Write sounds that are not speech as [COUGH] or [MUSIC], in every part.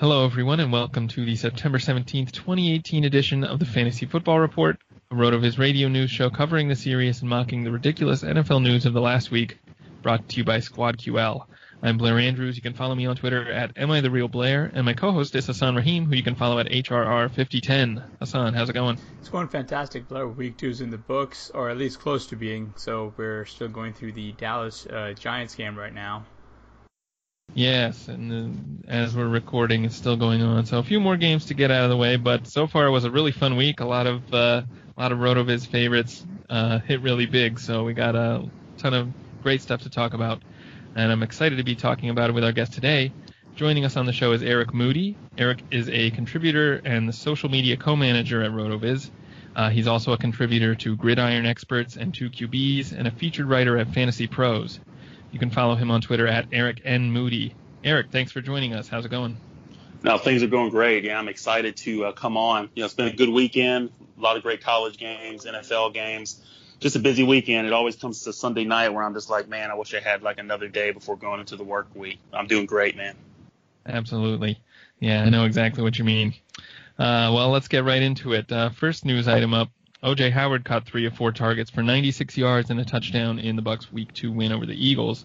Hello, everyone, and welcome to the September 17th, 2018 edition of the Fantasy Football Report, a RotoViz radio news show covering the serious and mocking the ridiculous NFL news of the last week, brought to you by SquadQL. I'm Blair Andrews. You can follow me on Twitter at Am I the Real Blair, and my co-host is Hassan Rahim, who you can follow at HRR5010. Hassan, how's it going? It's going fantastic, Blair. Week two's in the books, or at least close to being. So we're still going through the Dallas uh, Giants game right now. Yes, and as we're recording, it's still going on. So a few more games to get out of the way, but so far it was a really fun week. A lot of uh, a lot of Rotoviz favorites uh, hit really big, so we got a ton of great stuff to talk about, and I'm excited to be talking about it with our guest today. Joining us on the show is Eric Moody. Eric is a contributor and the social media co-manager at Rotoviz. Uh, he's also a contributor to Gridiron Experts and 2QBs, and a featured writer at Fantasy Pros. You can follow him on Twitter at Eric N. Moody. Eric, thanks for joining us. How's it going? No, things are going great. Yeah, I'm excited to uh, come on. You know, it's been a good weekend. A lot of great college games, NFL games. Just a busy weekend. It always comes to Sunday night where I'm just like, man, I wish I had like another day before going into the work week. I'm doing great, man. Absolutely. Yeah, I know exactly what you mean. Uh, well, let's get right into it. Uh, first news item up. OJ Howard caught three of four targets for 96 yards and a touchdown in the Bucks' Week Two win over the Eagles.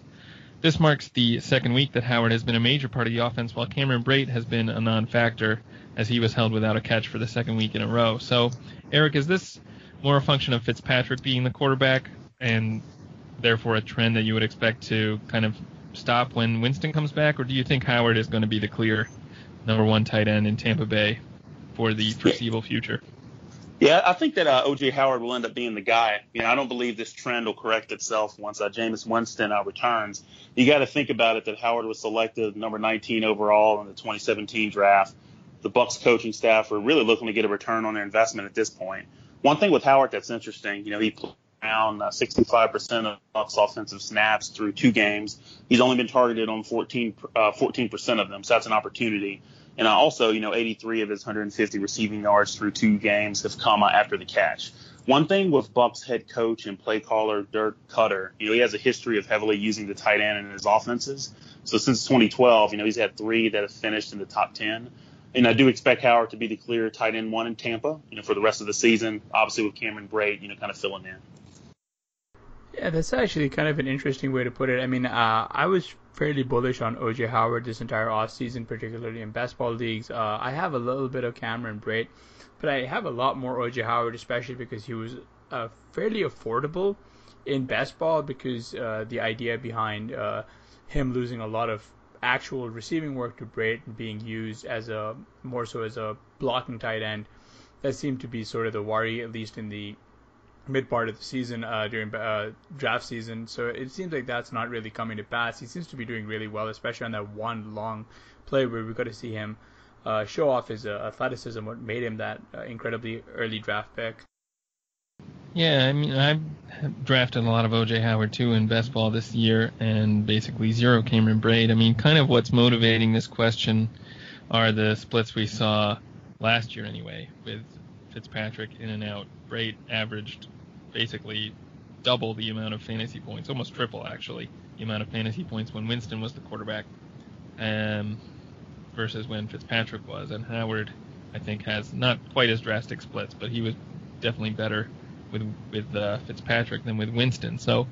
This marks the second week that Howard has been a major part of the offense, while Cameron Brate has been a non-factor as he was held without a catch for the second week in a row. So, Eric, is this more a function of Fitzpatrick being the quarterback and therefore a trend that you would expect to kind of stop when Winston comes back, or do you think Howard is going to be the clear number one tight end in Tampa Bay for the foreseeable future? Yeah, I think that uh, OJ Howard will end up being the guy. You know, I don't believe this trend will correct itself once uh, Jameis Winston uh, returns. You got to think about it that Howard was selected number 19 overall in the 2017 draft. The Bucks coaching staff are really looking to get a return on their investment at this point. One thing with Howard that's interesting, you know, he played around uh, 65% of Bucks offensive snaps through two games. He's only been targeted on 14 uh, 14% of them, so that's an opportunity. And also, you know, 83 of his 150 receiving yards through two games have come after the catch. One thing with Bucks head coach and play caller Dirk Koetter, you know, he has a history of heavily using the tight end in his offenses. So since 2012, you know, he's had three that have finished in the top 10. And I do expect Howard to be the clear tight end one in Tampa, you know, for the rest of the season. Obviously with Cameron Brate, you know, kind of filling in. Yeah, that's actually kind of an interesting way to put it. I mean, uh, I was fairly bullish on OJ Howard this entire offseason, particularly in best ball leagues. Uh, I have a little bit of Cameron Brate, but I have a lot more OJ Howard, especially because he was uh, fairly affordable in best ball because uh, the idea behind uh, him losing a lot of actual receiving work to Brate and being used as a more so as a blocking tight end, that seemed to be sort of the worry, at least in the mid part of the season uh, during uh, draft season. So it seems like that's not really coming to pass. He seems to be doing really well, especially on that one long play where we got to see him uh, show off his uh, athleticism, what made him that uh, incredibly early draft pick. Yeah, I mean, I've drafted a lot of OJ Howard too in best ball this year, and basically zero Cameron Brate. I mean, kind of what's motivating this question are the splits we saw last year anyway, with Fitzpatrick in and out. Brate averaged basically double the amount of fantasy points, almost triple actually, the amount of fantasy points when Winston was the quarterback, um, versus when Fitzpatrick was. And Howard, I think, has not quite as drastic splits, but he was definitely better with with uh, Fitzpatrick than with Winston. So,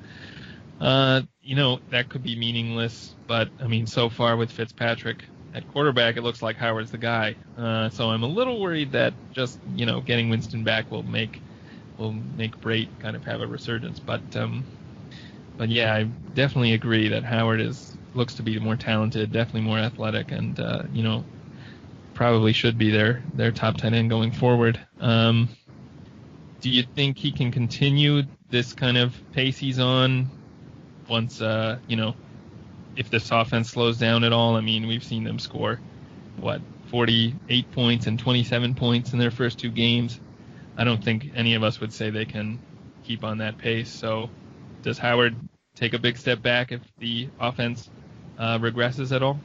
uh, you know, that could be meaningless. But I mean, so far with Fitzpatrick at quarterback, it looks like Howard's the guy. Uh, so I'm a little worried that just you know getting Winston back will make will make Brate kind of have a resurgence. But um, but yeah, I definitely agree that Howard is looks to be more talented, definitely more athletic, and uh, you know probably should be their their top tight end going forward. Um, do you think he can continue this kind of pace he's on once uh, you know if this offense slows down at all? I mean, we've seen them score what 48 points and 27 points in their first two games. I don't think any of us would say they can keep on that pace. So, does Howard take a big step back if the offense uh, regresses at all?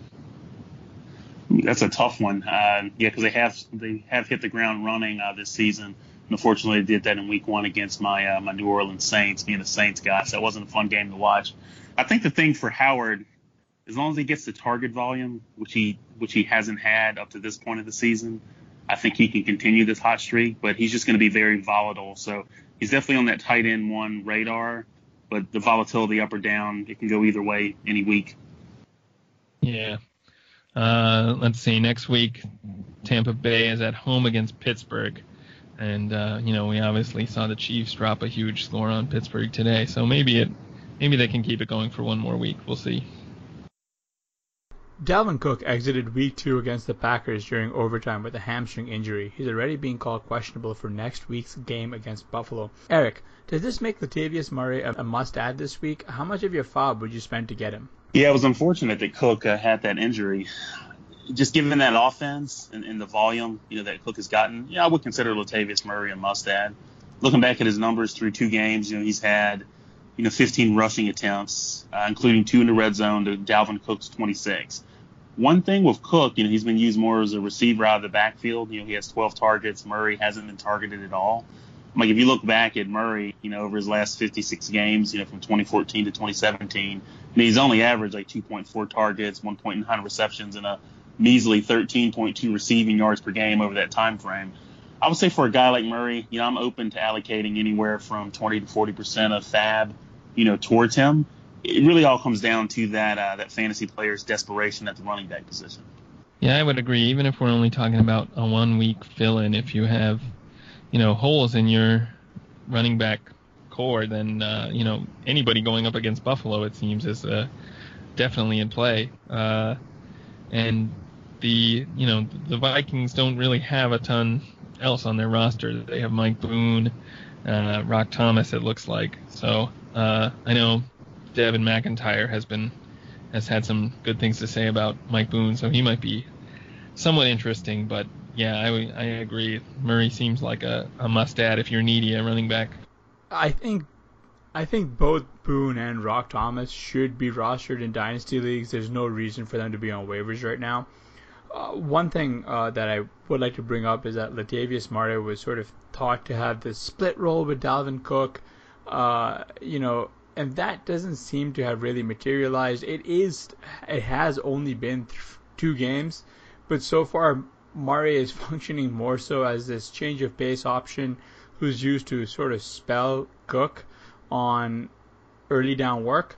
That's a tough one. Uh, yeah, because they have they have hit the ground running uh, this season. Unfortunately, they did that in Week One against my uh, my New Orleans Saints, being a Saints guy. So it wasn't a fun game to watch. I think the thing for Howard, as long as he gets the target volume, which he which he hasn't had up to this point of the season, I think he can continue this hot streak, but he's just going to be very volatile. So he's definitely on that tight end one radar, but the volatility up or down, it can go either way any week. Yeah. Uh, let's see. Next week, Tampa Bay is at home against Pittsburgh. And uh, you know, we obviously saw the Chiefs drop a huge score on Pittsburgh today, so maybe it, maybe they can keep it going for one more week. We'll see. Dalvin Cook exited week two against the Packers during overtime with a hamstring injury. He's already being called questionable for next week's game against Buffalo. Eric, does this make Latavius Murray a, must add this week? How much of your FAAB would you spend to get him? Yeah, it was unfortunate that Cook uh, had that injury. Just given that offense and, and, the volume, you know, that Cook has gotten, yeah, I would consider Latavius Murray a must add. Looking back at his numbers through two games, you know, he's had, you know, 15 rushing attempts, uh, including two in the red zone to Dalvin Cook's 26 one thing with Cook, you know, he's been used more as a receiver out of the backfield. You know, he has 12 targets. Murray hasn't been targeted at all. Like if you look back at Murray, you know, over his last 56 games, you know, from 2014 to 2017, and he's only averaged like 2.4 targets, 1.9 receptions, and a measly 13.2 receiving yards per game over that time frame. I would say for a guy like Murray, you know, I'm open to allocating anywhere from 20 to 40 percent of FAAB, you know, towards him it really all comes down to that uh, that fantasy player's desperation at the running back position. Yeah, I would agree. Even if we're only talking about a one week fill in, if you have, you know, holes in your running back corps, then uh, you know anybody going up against Buffalo, it seems, is uh, definitely in play. Uh, and the you know the Vikings don't really have a ton else on their roster. They have Mike Boone, uh, Roc Thomas, it looks like. So uh, I know Devin McIntyre has been has had some good things to say about Mike Boone, so he might be somewhat interesting. But yeah, I, I agree. Murray seems like a, a must add if you're needy a running back. I think I think both Boone and Roc Thomas should be rostered in dynasty leagues. There's no reason for them to be on waivers right now. uh, one thing uh, that I would like to bring up is that Latavius Murray was sort of thought to have this split role with Dalvin Cook, uh, you know, and that doesn't seem to have really materialized. It is, it has only been two games, but so far Murray is [LAUGHS] functioning more so as this change of pace option, who's used to sort of spell Cook on early down work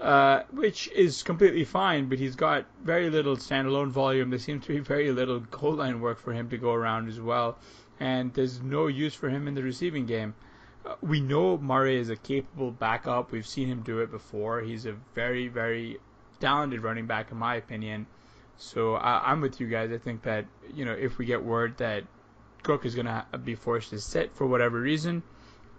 uh, which is completely fine, but he's got very little standalone volume. There seems to be very little goal line work for him to go around as well, and there's no use for him in the receiving game. We know Murray is a capable backup. We've seen him do it before. He's a very, very talented running back, in my opinion. So I, I'm with you guys. I think that you know if we get word that Cook is going to be forced to sit for whatever reason,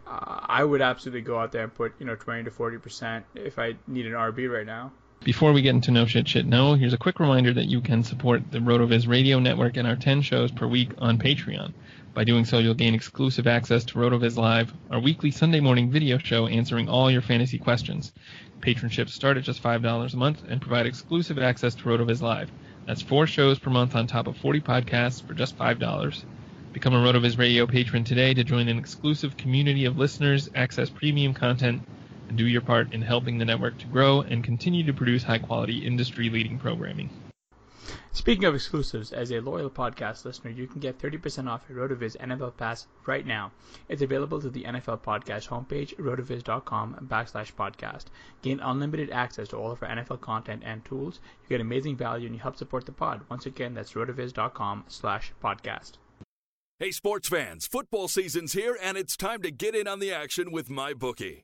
uh, I would absolutely go out there and put you know 20 to 40 percent if I need an RB right now. Before we get into no shit shit no, here's a quick reminder that you can support the RotoViz radio network and our 10 shows per week on Patreon. By doing so, you'll gain exclusive access to RotoViz Live, our weekly Sunday morning video show answering all your fantasy questions. Patronships start at just $5 a month and provide exclusive access to RotoViz Live. That's four shows per month on top of 40 podcasts for just $5. Become a RotoViz Radio patron today to join an exclusive community of listeners, access premium content, and do your part in helping the network to grow and continue to produce high quality, industry leading programming. Speaking of exclusives, as a loyal podcast listener, you can get 30% off your RotoViz NFL Pass right now. It's available through the NFL Podcast homepage, rotoviz.com backslash podcast. Gain unlimited access to all of our NFL content and tools. You get amazing value and you help support the pod. Once again, that's rotoviz.com slash podcast. Hey, sports fans, football season's here, and it's time to get in on the action with MyBookie.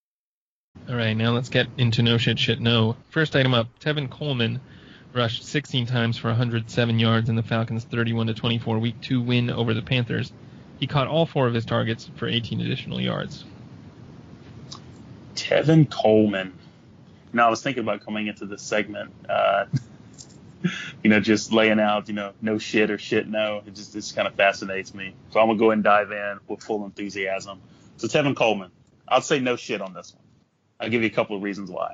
All right, now let's get into no shit shit no. First item up: Tevin Coleman rushed 16 times for 107 yards in the Falcons' 31 to 24 Week 2 win over the Panthers. He caught all four of his targets for 18 additional yards. Tevin Coleman. Now I was thinking about coming into this segment. Uh, [LAUGHS] you know, just laying out, you know, no shit or shit no. It just kind of fascinates me. So I'm gonna go ahead and dive in with full enthusiasm. So Tevin Coleman, I'll say no shit on this one. I'll give you a couple of reasons why.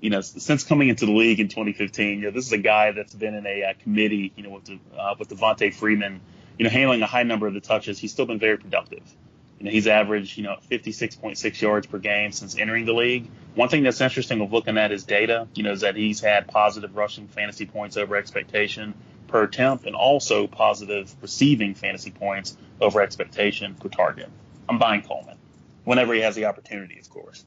You know, since coming into the league in 2015, you know, this is a guy that's been in a uh, committee, you know, with the, uh, with Devonta Freeman, you know, handling a high number of the touches. He's still been very productive. You know, he's averaged, you know, 56.6 yards per game since entering the league. One thing that's interesting of looking at his data, you know, is that he's had positive rushing fantasy points over expectation per attempt and also positive receiving fantasy points over expectation per target. I'm buying Coleman whenever he has the opportunity, of course.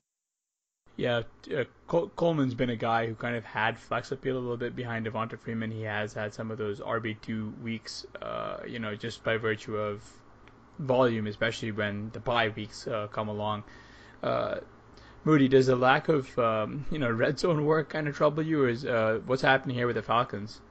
Yeah, uh, Col- Coleman's been a guy who kind of had flex appeal a little bit behind Devonta Freeman. He has had some of those RB2 weeks, uh, you know, just by virtue of volume, especially when the bye weeks uh, come along. Uh, Moody, does the lack of um, you know red zone work kind of trouble you, or is uh, what's happening here with the Falcons?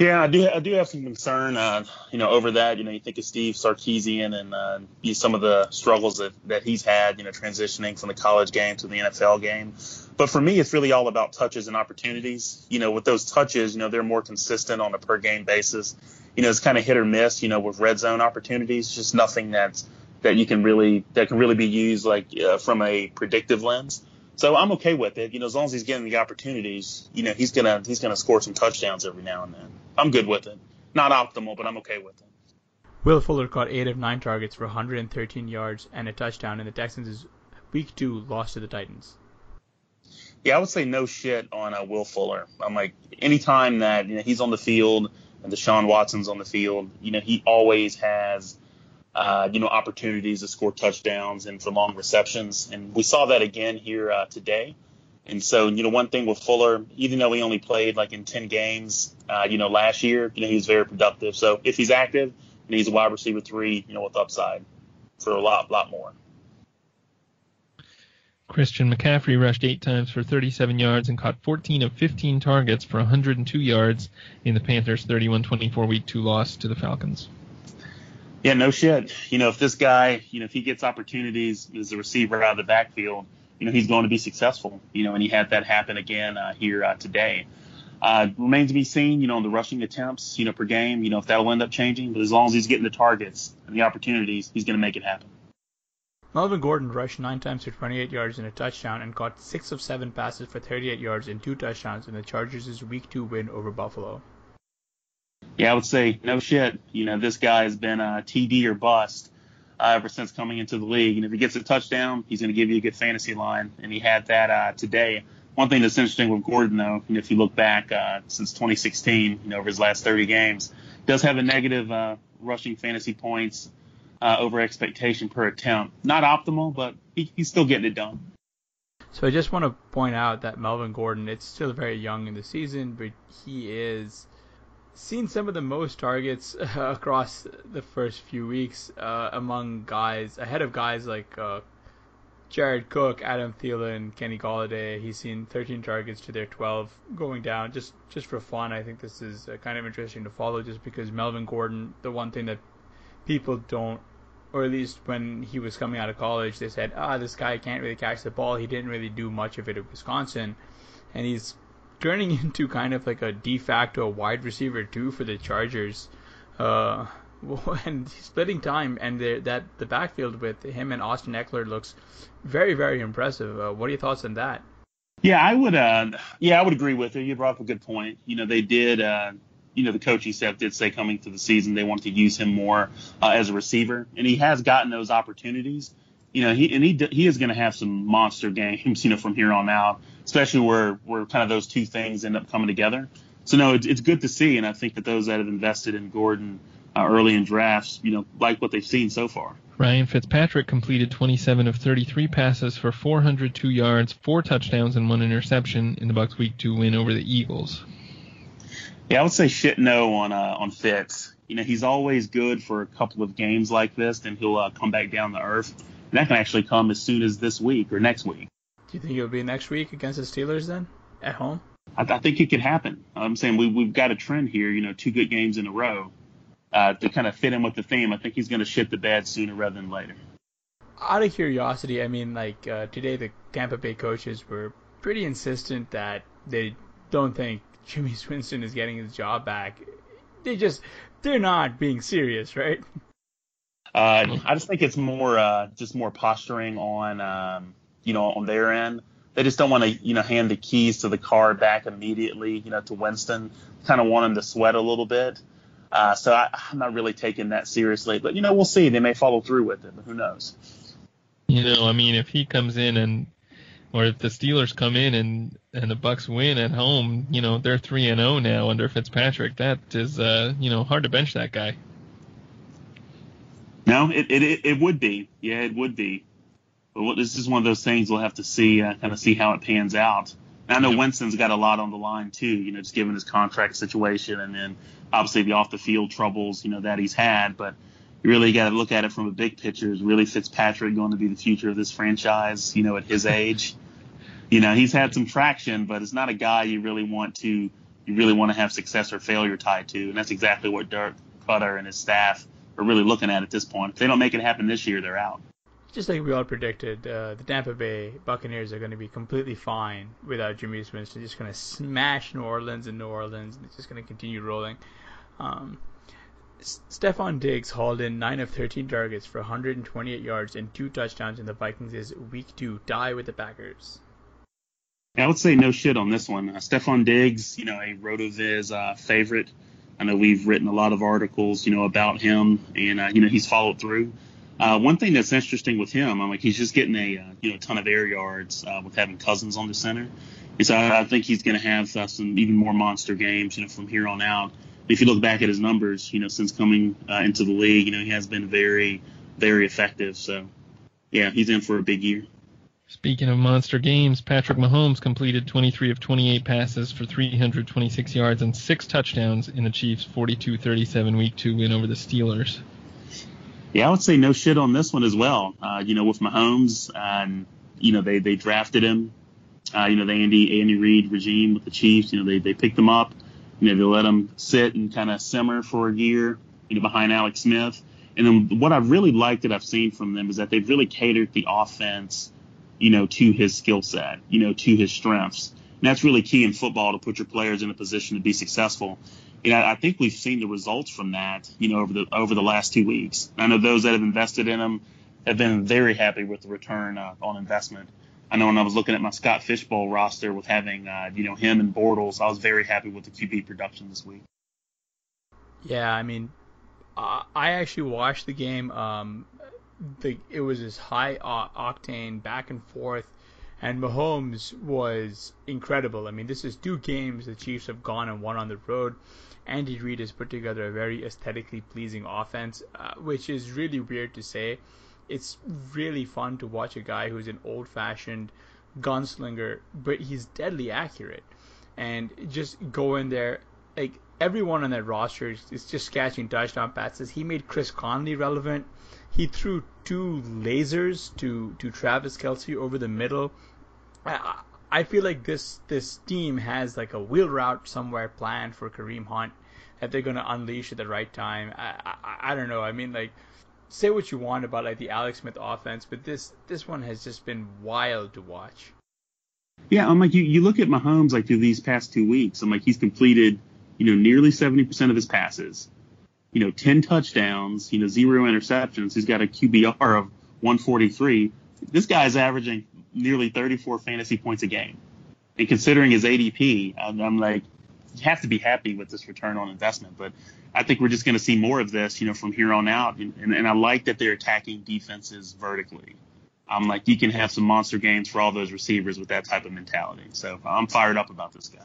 Yeah, I do. I do have some concern, uh, you know, over that. You know, you think of Steve Sarkisian and uh, some of the struggles that, that he's had, you know, transitioning from the college game to the NFL game. But for me, it's really all about touches and opportunities. You know, with those touches, you know, they're more consistent on a per game basis. You know, it's kind of hit or miss. You know, with red zone opportunities, just nothing that's that you can really that can really be used like uh, from a predictive lens. So I'm okay with it. You know, as long as he's getting the opportunities, you know, he's gonna he's gonna score some touchdowns every now and then. I'm good with it. Not optimal, but I'm okay with it. Will Fuller caught eight of nine targets for 113 yards and a touchdown in the Texans' Week Two loss to the Titans. Yeah, I would say no shit on uh, Will Fuller. I'm like, anytime that you know he's on the field and Deshaun Watson's on the field, you know he always has uh, you know, opportunities to score touchdowns and for long receptions. And we saw that again here uh, today. And so, you know, one thing with Fuller, even though he only played like in 10 games, uh, you know, last year, you know, he was very productive. So if he's active and he's a wide receiver three, you know, with upside for a lot, lot more. Christian McCaffrey rushed eight times for 37 yards and caught 14 of 15 targets for 102 yards in the Panthers' 31-24 Week 2 loss to the Falcons. Yeah, no shit. You know, if this guy, you know, if he gets opportunities as a receiver out of the backfield, you know, he's going to be successful. You know, and he had that happen again uh, here uh, today. Uh, remains to be seen, you know, on the rushing attempts, you know, per game, you know, if that'll end up changing. But as long as he's getting the targets and the opportunities, he's going to make it happen. Melvin Gordon rushed nine times for 28 yards and a touchdown and caught six of seven passes for 38 yards and two touchdowns in the Chargers' Week 2 win over Buffalo. Yeah, I would say no shit. You know, this guy has been a TD or bust uh, ever since coming into the league. And if he gets a touchdown, he's going to give you a good fantasy line. And he had that uh, today. One thing that's interesting with Gordon, though, know, if you look back uh, since 2016, you know, over his last 30 games, does have a negative uh, rushing fantasy points uh, over expectation per attempt. Not optimal, but he, he's still getting it done. So I just want to point out that Melvin Gordon, it's still very young in the season, but he is seen some of the most targets [LAUGHS] across the first few weeks uh, among guys ahead of guys like uh, Jared Cook, Adam Thielen, Kenny Golladay. He's seen 13 targets to their 12 going down just just for fun. I think this is uh, kind of interesting to follow just because Melvin Gordon, the one thing that people don't or at least when he was coming out of college, they said, ah, this guy can't really catch the ball. He didn't really do much of it at Wisconsin. And he's turning [LAUGHS] into kind of like a de facto wide receiver too for the Chargers. Uh, [LAUGHS] and splitting time and the, that the backfield with him and Austin Ekeler looks very very impressive. Uh, what are your thoughts on that? Yeah, I would. Uh, yeah, I would agree with you. You brought up a good point. You know, they did. Uh, you know, the coaching staff did say coming to the season they wanted to use him more uh, as a receiver, and he has gotten those opportunities. You know, he and he he is going to have some monster [LAUGHS] games. You know, from here on out, especially where where kind of those two things end up coming together. So no, it's, it's good to see, and I think that those that have invested in Gordon uh, early in drafts, you know, like what they've seen so far. Ryan Fitzpatrick completed 27 of 33 passes for 402 yards, four touchdowns, and one interception in the Bucks' Week 2 win over the Eagles. Yeah, I would say shit no on uh, on Fitz. You know, he's always good for a couple of games like this, then he'll uh, come back down to earth. That can actually come as soon as this week or next week. Do you think it'll be next week against the Steelers then at home? I, I think it could happen. I'm saying we, we've got a trend here. You know, two good games in a row uh, to kind of fit in with the theme. I think he's going to shit the bed sooner rather than later. Out of curiosity, I mean, like uh, today the Tampa Bay coaches were pretty insistent that they don't think [LAUGHS] Jameis Winston is getting his job back. They just they're not being serious, right? Uh, I just think it's more uh, just more posturing on um, you know on their end. They just don't want to you know hand the keys to the car back immediately you know to Winston. Kind of want him to sweat a little bit. Uh, so I, I'm not really taking that seriously, but you know we'll see. They may follow through with it, but who knows? You know, I mean, if he comes in and or if the Steelers come in and and the Bucks win at home, you know they're three and zero oh now under Fitzpatrick. That is, uh, you know, hard to bench that guy. No, it it it would be. Yeah, it would be. But this is one of those things we'll have to see, uh, kind of see how it pans out. And I know Winston's got a lot on the line too, you know, just given his contract situation and then obviously the off the field troubles, you know, that he's had. But you really got to look at it from a big picture. Is really Fitzpatrick going to be the future of this franchise? You know, at his [LAUGHS] age, you know, he's had some traction, but it's not a guy you really want to you really want to have success or failure tied to. And that's exactly what Dirk Koetter and his staff are really looking at at this point. If they don't make it happen this year, they're out. Just like we all predicted, uh, the Tampa Bay Buccaneers are going to be completely fine without Jimmy Smith. They're just going to smash New Orleans and New Orleans. And just going to continue rolling. Um, Stefon Diggs hauled in 9 of 13 targets for 128 yards and two touchdowns in the Vikings' Week 2 tie with the Packers. I would say no shit on this one. Uh, Stefon Diggs, you know, a RotoViz uh, favorite. I know we've written a lot of articles, you know, about him, and uh, you know he's followed through. Uh, one thing that's interesting with him, I'm like he's just getting a uh, you know ton of air yards uh, with having Cousins on the center, and so I, I think he's going to have uh, some even more monster games, you know, from here on out if you look back at his numbers, you know, since coming uh, into the league, you know, he has been very, very effective. So, yeah, he's in for a big year. Speaking of monster games, Patrick Mahomes completed 23 of 28 passes for 326 yards and six touchdowns in the Chiefs' 42-37 Week Two win over the Steelers. Yeah, I would say no shit on this one as well. Uh, you know, with Mahomes, and you know they they drafted him. Uh, you know, the Andy Andy Reid regime with the Chiefs. You know, they they picked him up. You know, they let him sit and kind of simmer for a year. You know, behind Alex Smith. And then what I've really liked that I've seen from them is that they've really catered the offense, you know, to his skill set, you know, to his strengths. And that's really key in football to put your players in a position to be successful know, I think we've seen the results from that, you know, over the over the last two weeks. I know those that have invested in them have been very happy with the return uh, on investment. I know when I was looking at my Scott Fishbowl roster with having, uh, you know, him and Bortles, I was very happy with the QB production this week. Yeah, I mean, I actually watched the game. Um, the it was this high octane back and forth, and Mahomes was incredible. I mean, this is two games the Chiefs have gone and won on the road. Andy Reid has put together a very aesthetically pleasing offense, uh, which is really weird to say. It's really fun to watch a guy who's an old fashioned gunslinger, but he's deadly accurate. And just go in there, like everyone on that roster is just catching touchdown passes. He made Chris Conley relevant. He threw two lasers to, to Travis Kelce over the middle. I, I feel like this this team has like a wheel route somewhere planned for Kareem Hunt that they're gonna unleash at the right time. I, I I don't know. I mean like say what you want about like the Alex Smith offense, but this this one has just been wild to watch. Yeah, I'm like you, you look at Mahomes like through these past two weeks. I'm like he's completed, you know, nearly 70% of his passes. You know, 10 touchdowns, you know, zero interceptions. He's got a QBR of 143. This guy's averaging nearly 34 fantasy points a game. And considering his ADP, I'm, I'm like, you have to be happy with this return on investment. But I think we're just going to see more of this, you know, from here on out. And, and, and I like that they're attacking defenses vertically. I'm like, you can have some monster games for all those receivers with that type of mentality. So I'm fired up about this guy.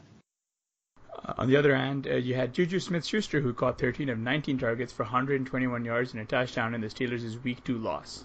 Uh, on the other hand, uh, you had Juju Smith-Schuster, who caught 13 of 19 targets for 121 yards and a touchdown in the Steelers' Week 2 loss.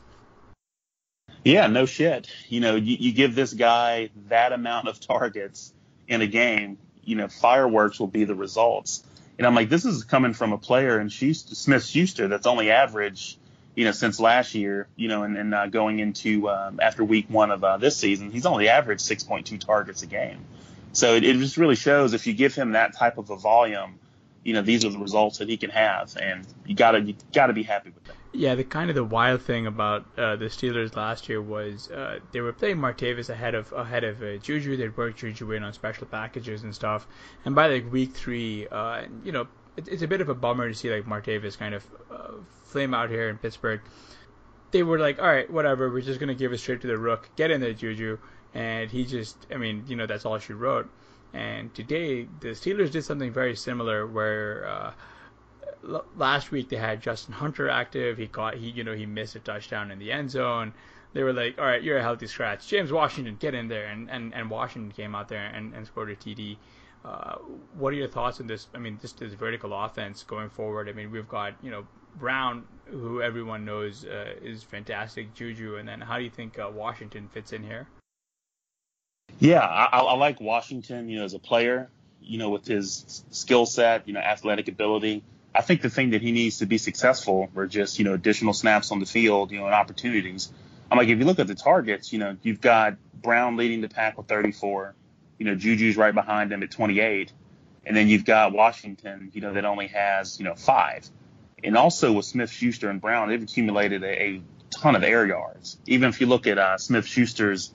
Yeah, no shit. You know, you, you give this guy that amount of targets in a game, you know, fireworks will be the results. And I'm like, this is coming from a player in Smith Schuster that's only average, you know, since last year, you know, and, and uh, going into um, after week one of uh, this season, he's only averaged 6.2 targets a game. So it, it just really shows if you give him that type of a volume, you know, these are the results that he can have, and you gotta you gotta be happy with that. Yeah, the kind of the wild thing about uh, the Steelers last year was uh, they were playing Martavis ahead of ahead of uh, Juju. They'd worked Juju in on special packages and stuff. And by like week three, uh, you know, it, it's a bit of a bummer to see like Martavis kind of uh, flame out here in Pittsburgh. They were like, all right, whatever. We're just gonna give it straight to the rook. Get in there, Juju. And he just, I mean, you know, that's all she wrote. And today, the Steelers did something very similar where uh, last week they had Justin Hunter active. He caught he you know he missed a touchdown in the end zone. They were like, all right, you're a healthy scratch. James Washington, get in there, and and, and Washington came out there and, and scored a TD. Uh, what are your thoughts on this? I mean, just this vertical offense going forward. I mean, we've got you know Brown, who everyone knows uh, is fantastic, Juju, and then how do you think uh, Washington fits in here? Yeah, I, I like Washington. You know, as a player, you know, with his skill set, you know, athletic ability. I think the thing that he needs to be successful are just, you know, additional snaps on the field, you know, and opportunities. I'm like, if you look at the targets, you know, you've got Brown leading the pack with 34. You know, Juju's right behind him at 28. And then you've got Washington, you know, that only has, you know, five. And also with Smith Schuster and Brown, they've accumulated a, a ton of air yards. Even if you look at uh, Smith Schuster's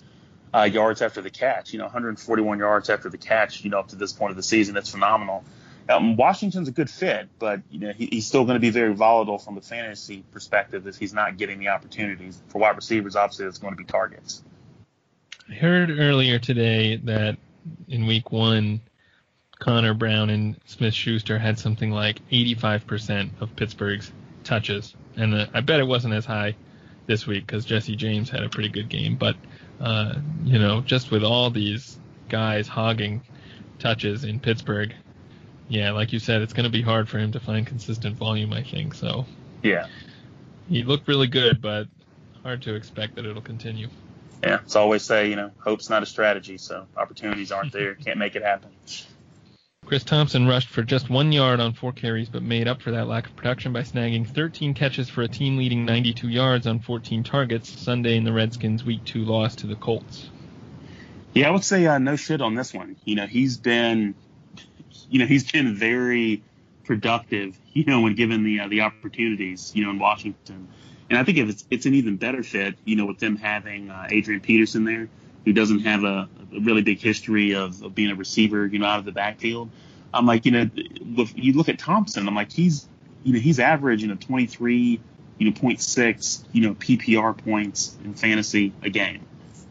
uh, yards after the catch, you know, 141 yards after the catch, you know, up to this point of the season, that's phenomenal. Um, Washington's a good fit, but you know he, he's still going to be very volatile from a fantasy perspective if he's not getting the opportunities for wide receivers. Obviously, it's going to be targets. I heard earlier today that in Week One, Connor Brown and Smith Schuster had something like 85% of Pittsburgh's touches, and uh, I bet it wasn't as high this week because Jesse James had a pretty good game. But uh, you know, just with all these guys hogging touches in Pittsburgh, Yeah, like you said, it's going to be hard for him to find consistent volume. I think so. Yeah. He looked really good, but hard to expect that it'll continue. Yeah, as I always say, you know, hope's not a strategy, so opportunities aren't there. [LAUGHS] Can't make it happen. Chris Thompson rushed for just one yard on four carries, but made up for that lack of production by snagging 13 catches for a team leading 92 yards on 14 targets Sunday in the Redskins' Week 2 loss to the Colts. Yeah, I would say uh, no shit on this one. You know, he's been, you know, he's been very productive. You know, when given the uh, the opportunities. You know, in Washington, and I think if it's it's an even better fit. You know, with them having uh, Adrian Peterson there, who doesn't have a, a really big history of, of being a receiver, you know, out of the backfield. I'm like, you know, you look at Thompson, I'm like, he's, you know, he's averaging a 23, you know, 0.6, you know, PPR points in fantasy a game.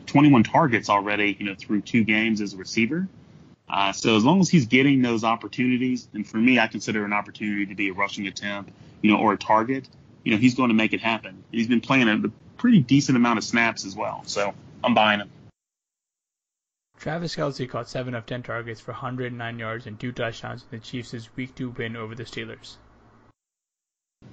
21 targets already, you know, through two games as a receiver. Uh, so as long as he's getting those opportunities, and for me, I consider an opportunity to be a rushing attempt, you know, or a target, you know, he's going to make it happen. He's been playing a, a pretty decent amount of snaps as well. So I'm buying him. Travis Kelce caught 7 of 10 targets for 109 yards and two touchdowns in the Chiefs' Week 2 win over the Steelers.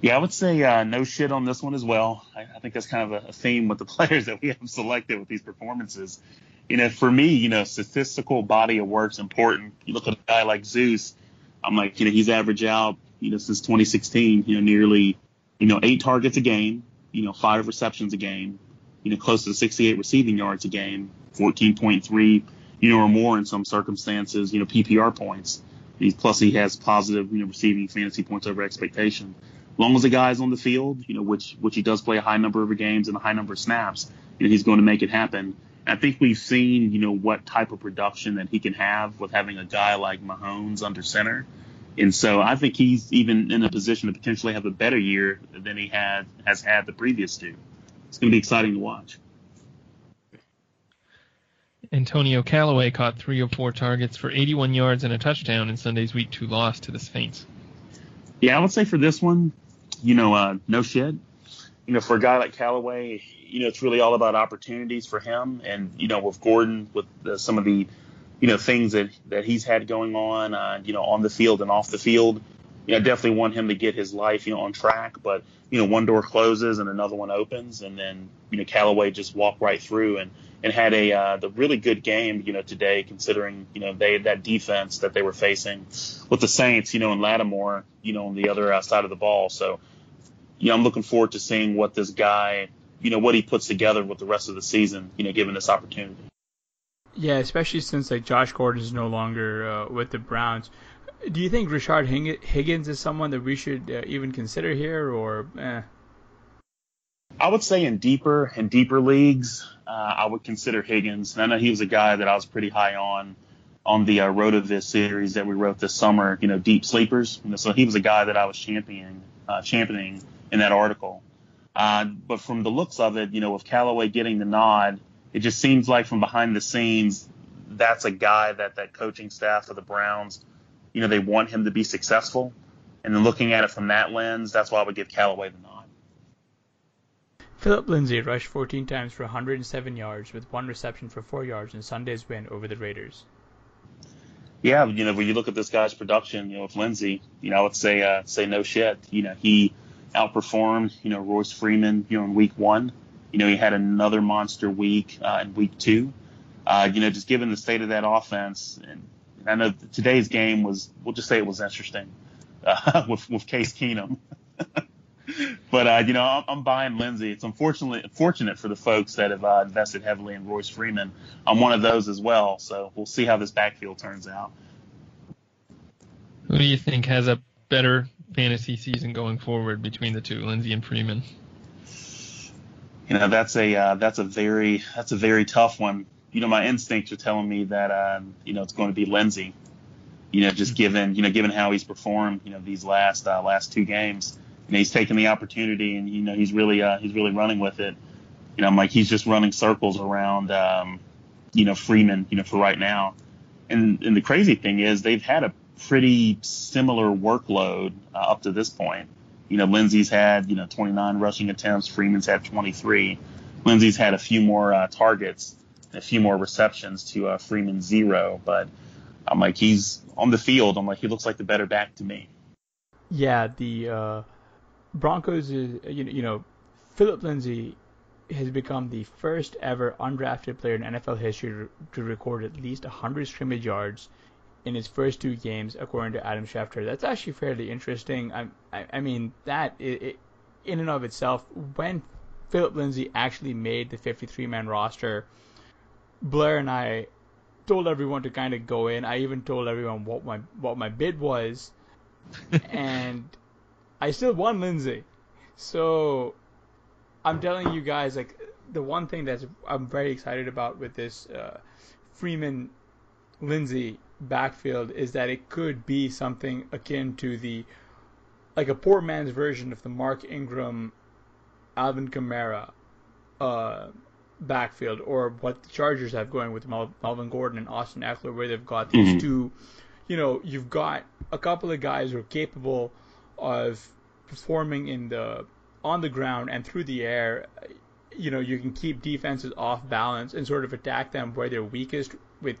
Yeah, I would say uh, no shit on this one as well. I, I think that's kind of a, a, theme with the [LAUGHS] players that we have selected with these performances. You know, for me, you know, statistical body of work's important. You look at a guy like Zeus, I'm like, you know, he's averaged out, you know, since 2016, you know, nearly, you know, eight targets a game, you know, five receptions a game, you know, close to 68 receiving yards a game, 14.3, you know, or more in some circumstances, you know, PPR points. He's, plus he has positive, you know, receiving fantasy points over expectation. As long as the guy's on the field, you know, which which he does play a high number of games and a high number of snaps, you know, he's going to make it happen. I think we've seen, you know, what type of production that he can have with having a guy like Mahomes under center. And so I think he's even in a position to potentially have a better year than he had has had the previous two. It's going to be exciting to watch. Antonio Callaway caught three of four targets for 81 yards and a touchdown in Sunday's Week 2 loss to the Saints. Yeah, I would say for this one, you know, uh, no shit. You know, for a guy like Callaway, you know, it's really all about opportunities for him. And, you know, with Gordon, with the, some of the, you know, things that, that he's had going on, uh, you know, on the field and off the field, you know, definitely want him to get his life, you know, on track. But, you know, one door closes and another one opens. And then, you know, Callaway just walked right through. And, and had a uh, the really good game, you know, today considering you know they that defense that they were facing with the Saints, you know, and Lattimore, you know, on the other uh, side of the ball. So, you know, I'm looking forward to seeing what this guy, you know, what he puts together with the rest of the season, you know, given this opportunity. Yeah, especially since like Josh Gordon is no longer uh, with the Browns. Do you think Rashard Higgins is someone that we should uh, even consider here, or? Eh? I would say in deeper and deeper leagues, uh, I would consider Higgins. And I know he was a guy that I was pretty high on on the uh, this series that we wrote this summer. You know, deep sleepers. You know, so he was a guy that I was championing uh, championing in that article. Uh, but from the looks of it, you know, with Callaway getting the nod, it just seems like from behind the scenes, that's a guy that that coaching staff of the Browns, you know, they want him to be successful. And then looking at it from that lens, that's why I would give Callaway the nod. Phillip Lindsay rushed 14 times for 107 yards with one reception for 4 yards in Sunday's win over the Raiders. Yeah, you know, when you look at this guy's production, you know, with Lindsay, you know, I would say uh, say no shit. You know, he outperformed, you know, Royce Freeman, you know, in week one. You know, he had another monster week uh, in week two. Uh, you know, just given the state of that offense, and I know today's game was, we'll just say it was interesting uh, [LAUGHS] with with Case Keenum. [LAUGHS] but uh, you know, I'm, I'm, buying Lindsay. It's unfortunately fortunate for the folks that have uh, invested heavily in Royce Freeman. I'm one of those as well. So we'll see how this backfield turns out. Who do you think has a better fantasy season going forward between the two, Lindsay and Freeman? You know, that's a uh, that's a very that's a very tough one. You know, my instincts are telling me that uh, you know it's going to be Lindsay. You know, just given you know given how he's performed, you know, these last uh, last two games he's taking the opportunity and, you know, he's really, uh, he's really running with it. You know, I'm like, he's just running circles around, um, you know, Freeman, you know, for right now. And, and the crazy thing is they've had a pretty similar workload uh, up to this point. You know, Lindsay's had, you know, 29 rushing attempts. Freeman's had 23. Lindsay's had a few more uh, targets, a few more receptions to uh, Freeman zero. But I'm like, he's on the field. I'm like, he looks like the better back to me. Yeah, the uh, Broncos is you know, you know Phillip Lindsay has become the first ever undrafted player in NFL history to record at least 100 scrimmage yards in his first two games, according to Adam Schefter. That's actually fairly interesting. I, I, I mean, that it, it, in and of itself, when Phillip Lindsay actually made the 53-man roster, Blair and I told everyone to kind of go in. I even told everyone what my what my bid was, [LAUGHS] and I still won Lindsay. So I'm telling you guys, like the one thing that's I'm very excited about with this uh, Freeman Lindsay backfield is that it could be something akin to the like a poor man's version of the Mark Ingram, Alvin Kamara uh, backfield, or what the Chargers have going with Mel- Melvin Gordon and Austin Ekeler, where they've got these mm-hmm. two. You know, you've got a couple of guys who are capable of performing in the on the ground and through the air, you know, you can keep defenses off balance and sort of attack them where they're weakest with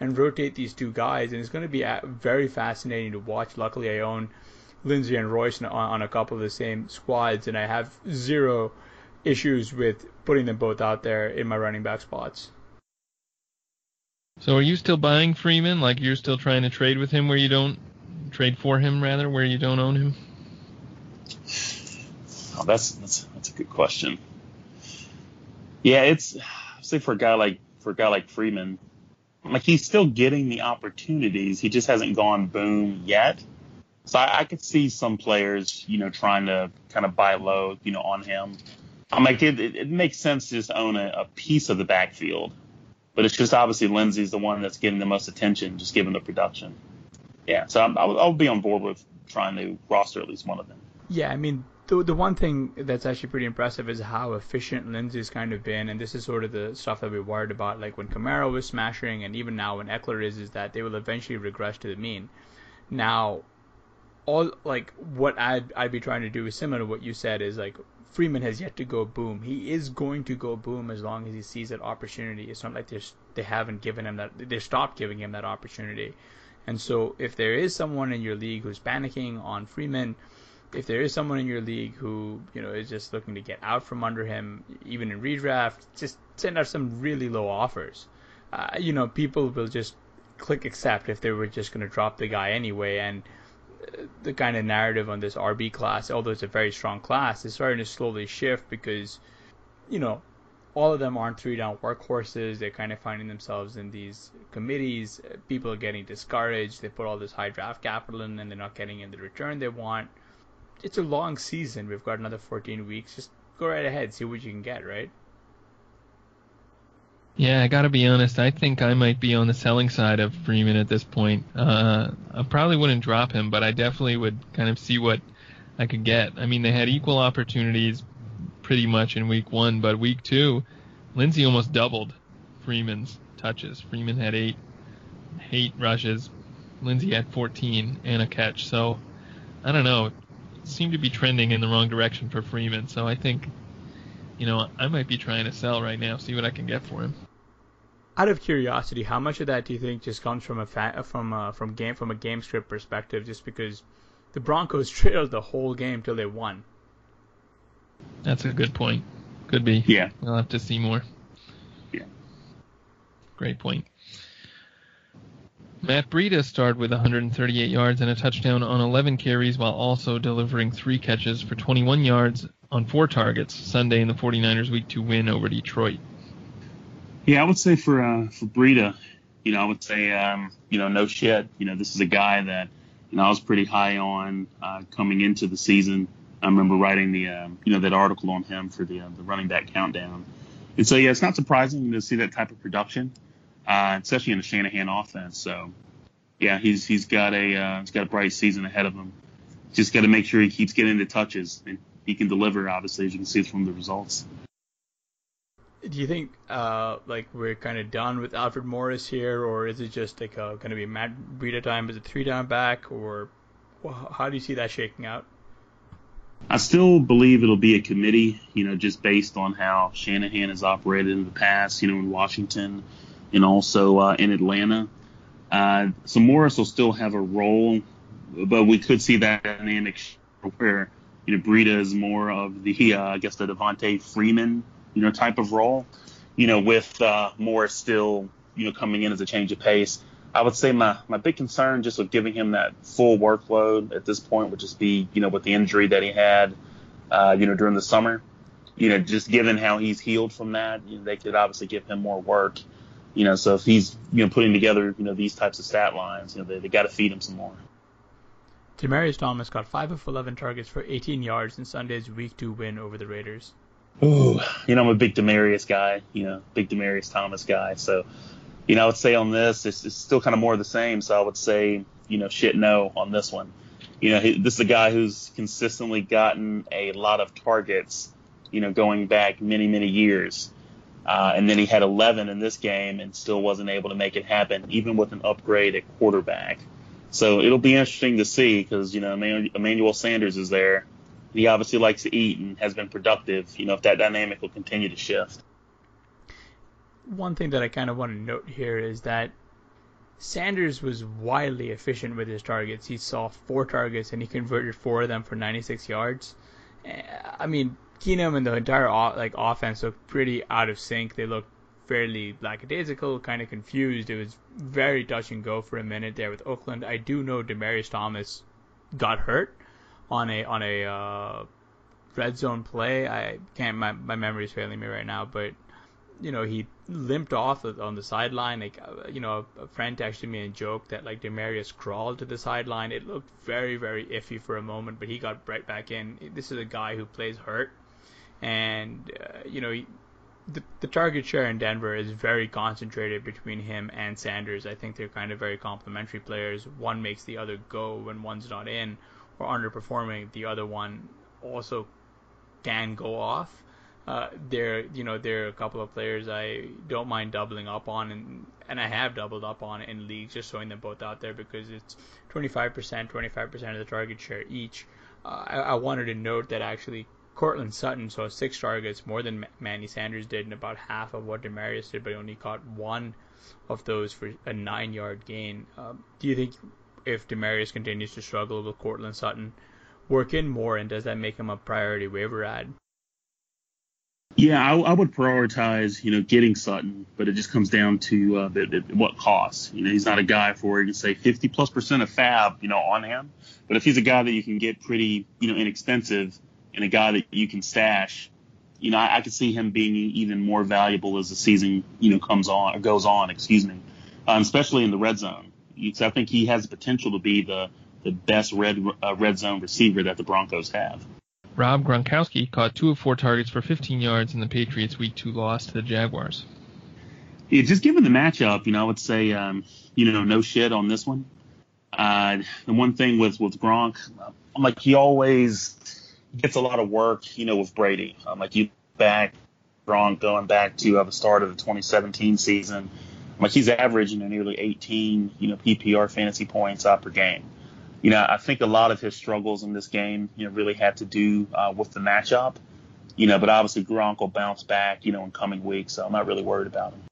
and rotate these two guys. And it's going to be uh, very fascinating to watch. Luckily, I own Lindsay and Royce on, on a couple of the same squads, and I have zero issues with putting them both out there in my running back spots. So are you still buying Freeman? Like you're still trying to trade with him where you don't trade for him rather where you don't own him? Oh, that's that's that's a good question. Yeah, it's say for a guy like for a guy like Freeman, like he's still getting the opportunities. He just hasn't gone boom yet. So I, I could see some players, you know, trying to kind of buy low, you know, on him. I'm like, it, it, it makes sense to just own a, a piece of the backfield, but it's just obviously Lindsay's the one that's getting the most attention, just given the production. Yeah, so I'll, I'll be on board with trying to roster at least one of them. Yeah, I mean, the the one thing that's actually pretty impressive is how efficient Lindsay's kind of been, and this is sort of the stuff that we worried about, like when Kamara was smashing, and even now when Ekeler is, is that they will eventually regress to the mean. Now, all like what I'd I'd be trying to do is similar to what you said is like Freeman has yet to go boom. He is going to go boom as long as he sees that opportunity. It's not like they they haven't given him that they stopped giving him that opportunity. And so if there is someone in your league who's panicking on Freeman if there is someone in your league who you know is just looking to get out from under him, even in redraft, just send out some really low offers. Uh, you know, people will just click accept if they were just going to drop the guy anyway, and uh, the kind of narrative on this RB class, although it's a very strong class, is starting to slowly shift because, you know, all of them aren't three down workhorses. They're kind of finding themselves in these committees. People are getting discouraged. They put all this high draft capital in and they're not getting in the return they want it's a long season. We've got another 14 weeks. Just go right ahead, see what you can get, right? Yeah, I gotta be honest. I think I might be on the selling side of Freeman at this point. Uh, I probably wouldn't drop him, but I definitely would kind of see what I could get. I mean, they had equal opportunities pretty much in week one, but week two, Lindsay almost doubled Freeman's touches. Freeman had eight, eight rushes. Lindsay had 14 and a catch. So I don't know Seemed to be trending in the wrong direction for Freeman. So I think, you know, I might be trying to sell right now, see what I can get for him. Out of curiosity, how much of that do you think just comes from a fa- from a, from game from a game script perspective? Just because the Broncos [LAUGHS] trailed the whole game till they won. That's a good point. Could be. Yeah. We'll have to see more. Yeah. Great point. Matt Breida started with 138 yards and a touchdown on 11 carries while also delivering three catches for 21 yards on four targets Sunday in the 49ers Week 2 win over Detroit. Yeah, I would say for uh, for Breida, you know, I would say, um, you know, no shit. You know, this is a guy that, you know, I was pretty high on uh, coming into the season. I remember writing the, um, you know, that article on him for the uh, the running back countdown. And so, yeah, it's not surprising to see that type of production uh, especially in the Shanahan offense. So, yeah, he's he's got a uh, he's got a bright season ahead of him. Just got to make sure he keeps getting the touches and he can deliver. Obviously, as you can see from the results. Do you think uh, like we're kind of done with Alfred Morris here, or is it just like uh, going to be Matt Breida time Is it three down back, or how do you see that shaking out? I still believe it'll be a committee, you know, just based on how Shanahan has operated in the past, you know, in Washington and also uh, in Atlanta. Uh, so Morris will still have a role, but we could see that dynamic where you know Breida is more of the uh, I guess the Devonta Freeman you know type of role, you know with uh, Morris still you know coming in as a change of pace. I would say my, my big concern just with giving him that full workload at this point would just be, you know, with the injury that he had, uh, you know, during the summer, you know, just given how he's healed from that, you know, they could obviously give him more work, you know, so if he's, you know, putting together, you know, these types of stat lines, you know, they, they got to feed him some more. Demaryius Thomas got 5 of 11 targets for 18 yards in Sunday's Week 2 win over the Raiders. Ooh, you know, I'm a big Demaryius guy, you know, big Demaryius Thomas guy. So, you know, I would say on this, it's, it's still kind of more of the same. So I would say, you know, shit no on this one. You know, he, this is a guy who's consistently gotten a lot of targets, you know, going back many, many years. Uh, and then he had 11 in this game and still wasn't able to make it happen, even with an upgrade at quarterback. So it'll be interesting to see because, you know, Emmanuel Sanders is there. He obviously likes to eat and has been productive. You know, if that dynamic will continue to shift one thing that I kind of want to note here is that Sanders was wildly efficient with his targets. He saw four targets and he converted four of them for 96 yards. Eh, I mean, Keenum and the entire like offense looked pretty out of sync. They looked fairly lackadaisical, kind of confused. It was very touch and go for a minute there with Oakland. I do know Demaryius Thomas got hurt on a on a uh, red zone play. I can't my my memory is failing me right now, but you know, he limped off on the sideline. Like, uh, you know, a friend texted me and joked that like Demaryius crawled to the sideline. It looked very, very iffy for a moment, but he got right back in. This is a guy who plays hurt, and uh, you know, he, the the target share in Denver is very concentrated between him and Sanders. I think they're kind of very complementary players. One makes the other go when one's not in or underperforming. The other one also can go off uh, there, you know, there are a couple of players I don't mind doubling up on, and and I have doubled up on in leagues, just throwing them both out there because it's 25%, 25% of the target share each. Uh, I, I wanted to note that actually Courtland Sutton saw six targets more than Manny Sanders did, and about half of what Demaryius did, but he only caught one of those for a nine-yard gain. Um, do you think if Demaryius continues to struggle, will Courtland Sutton work in more, and does that make him a priority waiver ad? Yeah, I, I, would prioritize, you know, getting Sutton, but it just comes down to uh, the, the, what costs. You know, he's not a guy for you can say 50 plus percent of FAAB, you know, on him. But if he's a guy that you can get pretty, you know, inexpensive and a guy that you can stash, you know, I, I could see him being even more valuable as the season, you know, comes on or goes on. Excuse me, um, especially in the red zone. Because I think he has the potential to be the the best red uh, red zone receiver that the Broncos have. Rob Gronkowski caught two of four targets for 15 yards in the Patriots' Week 2 loss to the Jaguars. Yeah, just given the matchup, you know, I would say, um, you know, no shit on this one. Uh, the one thing with with Gronk, I'm like he always gets a lot of work, you know, with Brady. I'm like you back Gronk going back to uh, the start of the 2017 season. I'm like he's averaging you know, nearly 18, you know, PPR fantasy points per game you know, I think a lot of his struggles in this game, you know, really had to do uh, with the matchup. You know, but obviously Gronk will bounce back, you know, in coming weeks, so I'm not really worried about him.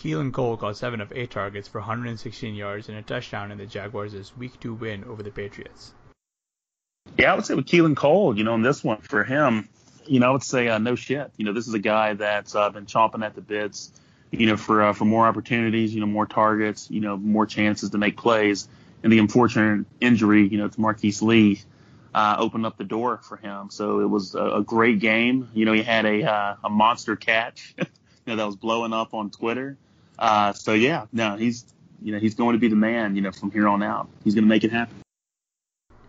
Keelan Cole got seven of eight targets for 116 yards and a touchdown in the Jaguars' Week Two win over the Patriots. Yeah, I would say with Keelan Cole, you know, in this one for him, you know, I would say uh, no shit. You know, this is a guy that's uh, been chomping at the bits, you know, for uh, for more opportunities, you know, more targets, you know, more chances to make plays and the unfortunate injury, you know, to Marquise Lee uh, opened up the door for him. So it was a, a great game. You know, he had a uh, a monster catch, [LAUGHS] you know, that was blowing up on Twitter. Uh, so yeah, no, he's you know he's going to be the man. You know, from here on out, he's going to make it happen.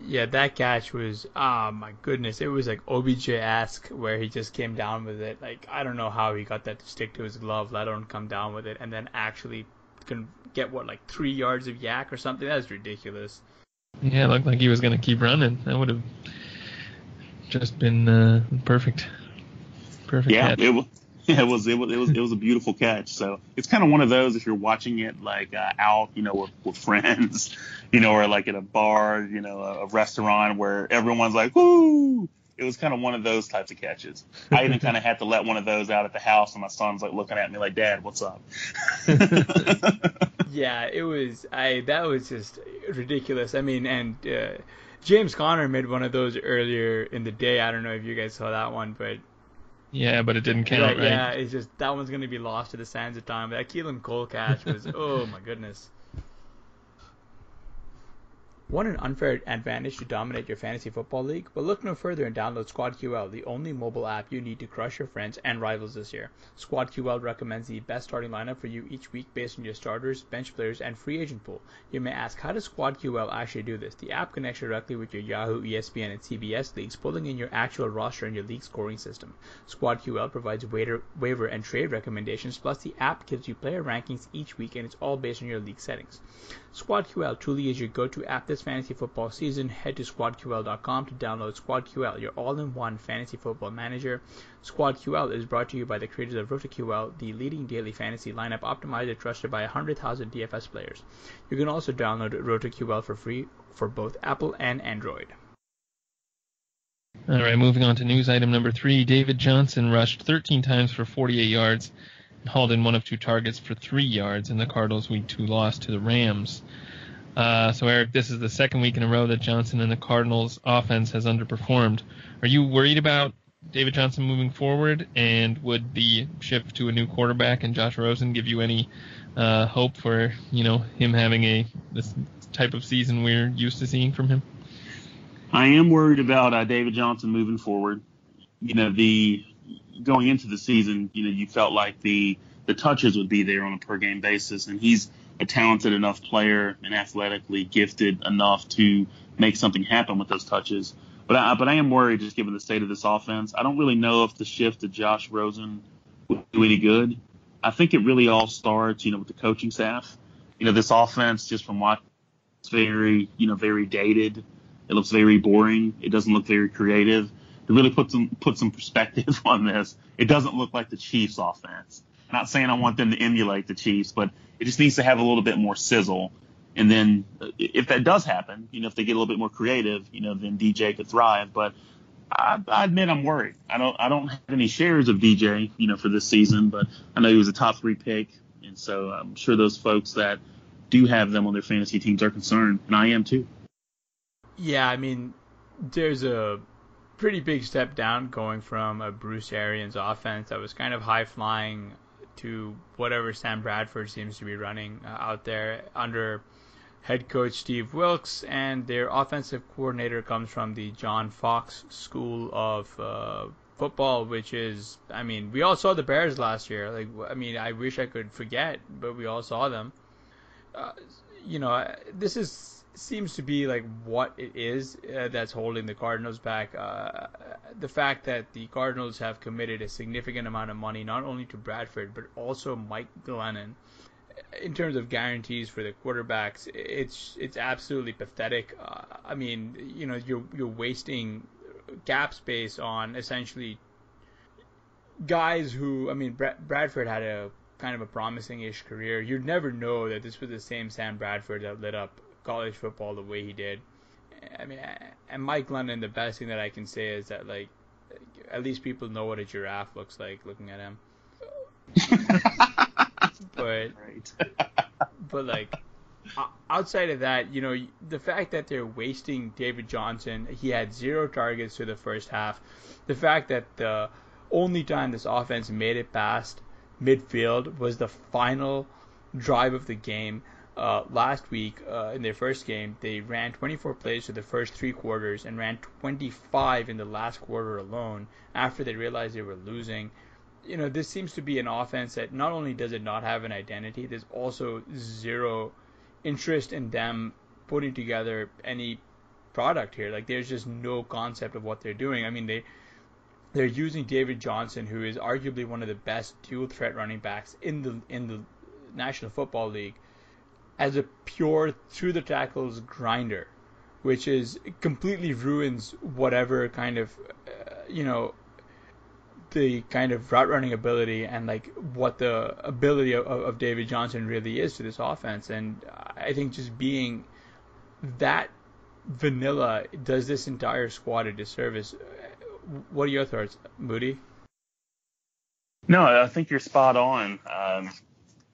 Yeah, that catch was, oh my goodness, it was like OBJ-esque where he just came down with it. Like I don't know how he got that to stick to his glove, let alone come down with it, and then actually can get what like three yards of YAC or something. That's ridiculous. Yeah, it looked like he was gonna keep running. That would have just been uh, perfect. Perfect. Yeah, catch. it was. [LAUGHS] Yeah, it was it was it was it was a beautiful catch. So it's kind of one of those if you're watching it like uh, out, you know, with, with friends, [LAUGHS] you know, or like at a bar, you know, a, a restaurant where everyone's like, "Woo!" It was kind of one of those types of catches. I even kind of had to let one of those out at the house, and my son's like looking at me like, "Dad, what's up?" [LAUGHS] yeah, it was. I that was just ridiculous. I mean, and uh, James Conner made one of those earlier in the day. I don't know if you guys saw that one, but yeah, but it didn't count, yeah, right? Yeah, it's just that one's gonna be lost to the sands of time. But that Keelan Cole catch was, oh my goodness. Want an unfair advantage to dominate your fantasy football league? Well, look no further and download SquadQL, the only mobile app you need to crush your friends and rivals this year. SquadQL recommends the best starting lineup for you each week based on your starters, bench players, and free agent pool. You may ask, how does SquadQL actually do this? The app connects directly with your Yahoo, ESPN, and CBS leagues, pulling in your actual roster and your league scoring system. SquadQL provides waiver, waiver and trade recommendations, plus the app gives you player rankings each week, and it's all based on your league settings. SquadQL truly is your go-to app this fantasy football season. Head to squadql.com to download SquadQL, your all-in-one fantasy football manager. SquadQL is brought to you by the creators of RotoQL, the leading daily fantasy lineup optimizer trusted by 100,000 DFS players. You can also download RotoQL for free for both Apple and Android. All right, moving on to news item number three. David Johnson rushed 13 times for 48 yards and hauled in one of two targets for three yards in the Cardinals' Week 2 loss to the Rams. Uh, so, Eric, this is the second week in a row that Johnson and the Cardinals' offense has underperformed. Are you worried about David Johnson moving forward? And would the shift to a new quarterback and Josh Rosen give you any uh, hope for you know him having a this type of season we're used to seeing from him? I am worried about uh, David Johnson moving forward. You know, the going into the season, you know, you felt like the the touches would be there on a per game basis, and he's a talented enough player and athletically gifted enough to make something happen with those touches. But I, but I am worried just given the state of this offense. I don't really know if the shift to Josh Rosen would do any good. I think it really all starts, you know, with the coaching staff. You know, this offense, just from watching, it's very, you know, very dated. It looks very boring. It doesn't look very creative to really put some put some perspective [LAUGHS] on this, it doesn't look like the Chiefs offense. Not saying I want them to emulate the Chiefs, but it just needs to have a little bit more sizzle. And then uh, if that does happen, you know, if they get a little bit more creative, you know, then DJ could thrive. But I, I admit I'm worried. I don't I don't have any shares of DJ, you know, for this season, but I know he was a top three pick, and so I'm sure those folks that do have them on their fantasy teams are concerned, and I am too. Yeah, I mean, there's a pretty big step down going from a Bruce Arians offense that was kind of high flying to whatever Sam Bradford seems to be running uh, out there under head coach Steve Wilks, and their offensive coordinator comes from the John Fox School of uh, Football, which is, I mean, we all saw the Bears last year. Like, I mean, I wish I could forget, but we all saw them. Uh, you know, this is seems to be like what it is uh, that's holding the Cardinals back. Uh, the fact that the Cardinals have committed a significant amount of money not only to Bradford but also Mike Glennon in terms of guarantees for the quarterbacks. It's it's absolutely pathetic. Uh, I mean, you know, you're you're wasting cap space on essentially guys who I mean Bradford had a kind of a promising-ish career. You'd never know that this was the same Sam Bradford that lit up college football the way he did. I mean, and Mike Glennon, the best thing that I can say is that like, at least people know what a giraffe looks like looking at him. [LAUGHS] but but like outside of that, you know, the fact that they're wasting David Johnson, he had zero targets through the first half. The fact that the only time this offense made it past midfield was the final drive of the game uh, last week uh, in their first game, they ran 24 plays for the first three quarters and ran 25 in the last quarter alone after they realized they were losing. You know, this seems to be an offense that not only does it not have an identity, there's also zero interest in them putting together any product here. Like, there's just no concept of what they're doing. I mean, they they're using David Johnson, who is arguably one of the best dual threat running backs in the in the National Football League as a pure through the tackles grinder, which is completely ruins whatever kind of uh, you know the kind of route running ability and like what the ability of, of David Johnson really is to this offense. And I think just being that vanilla does this entire squad a disservice. what are your thoughts, Moody? No, I think you're spot on. Um,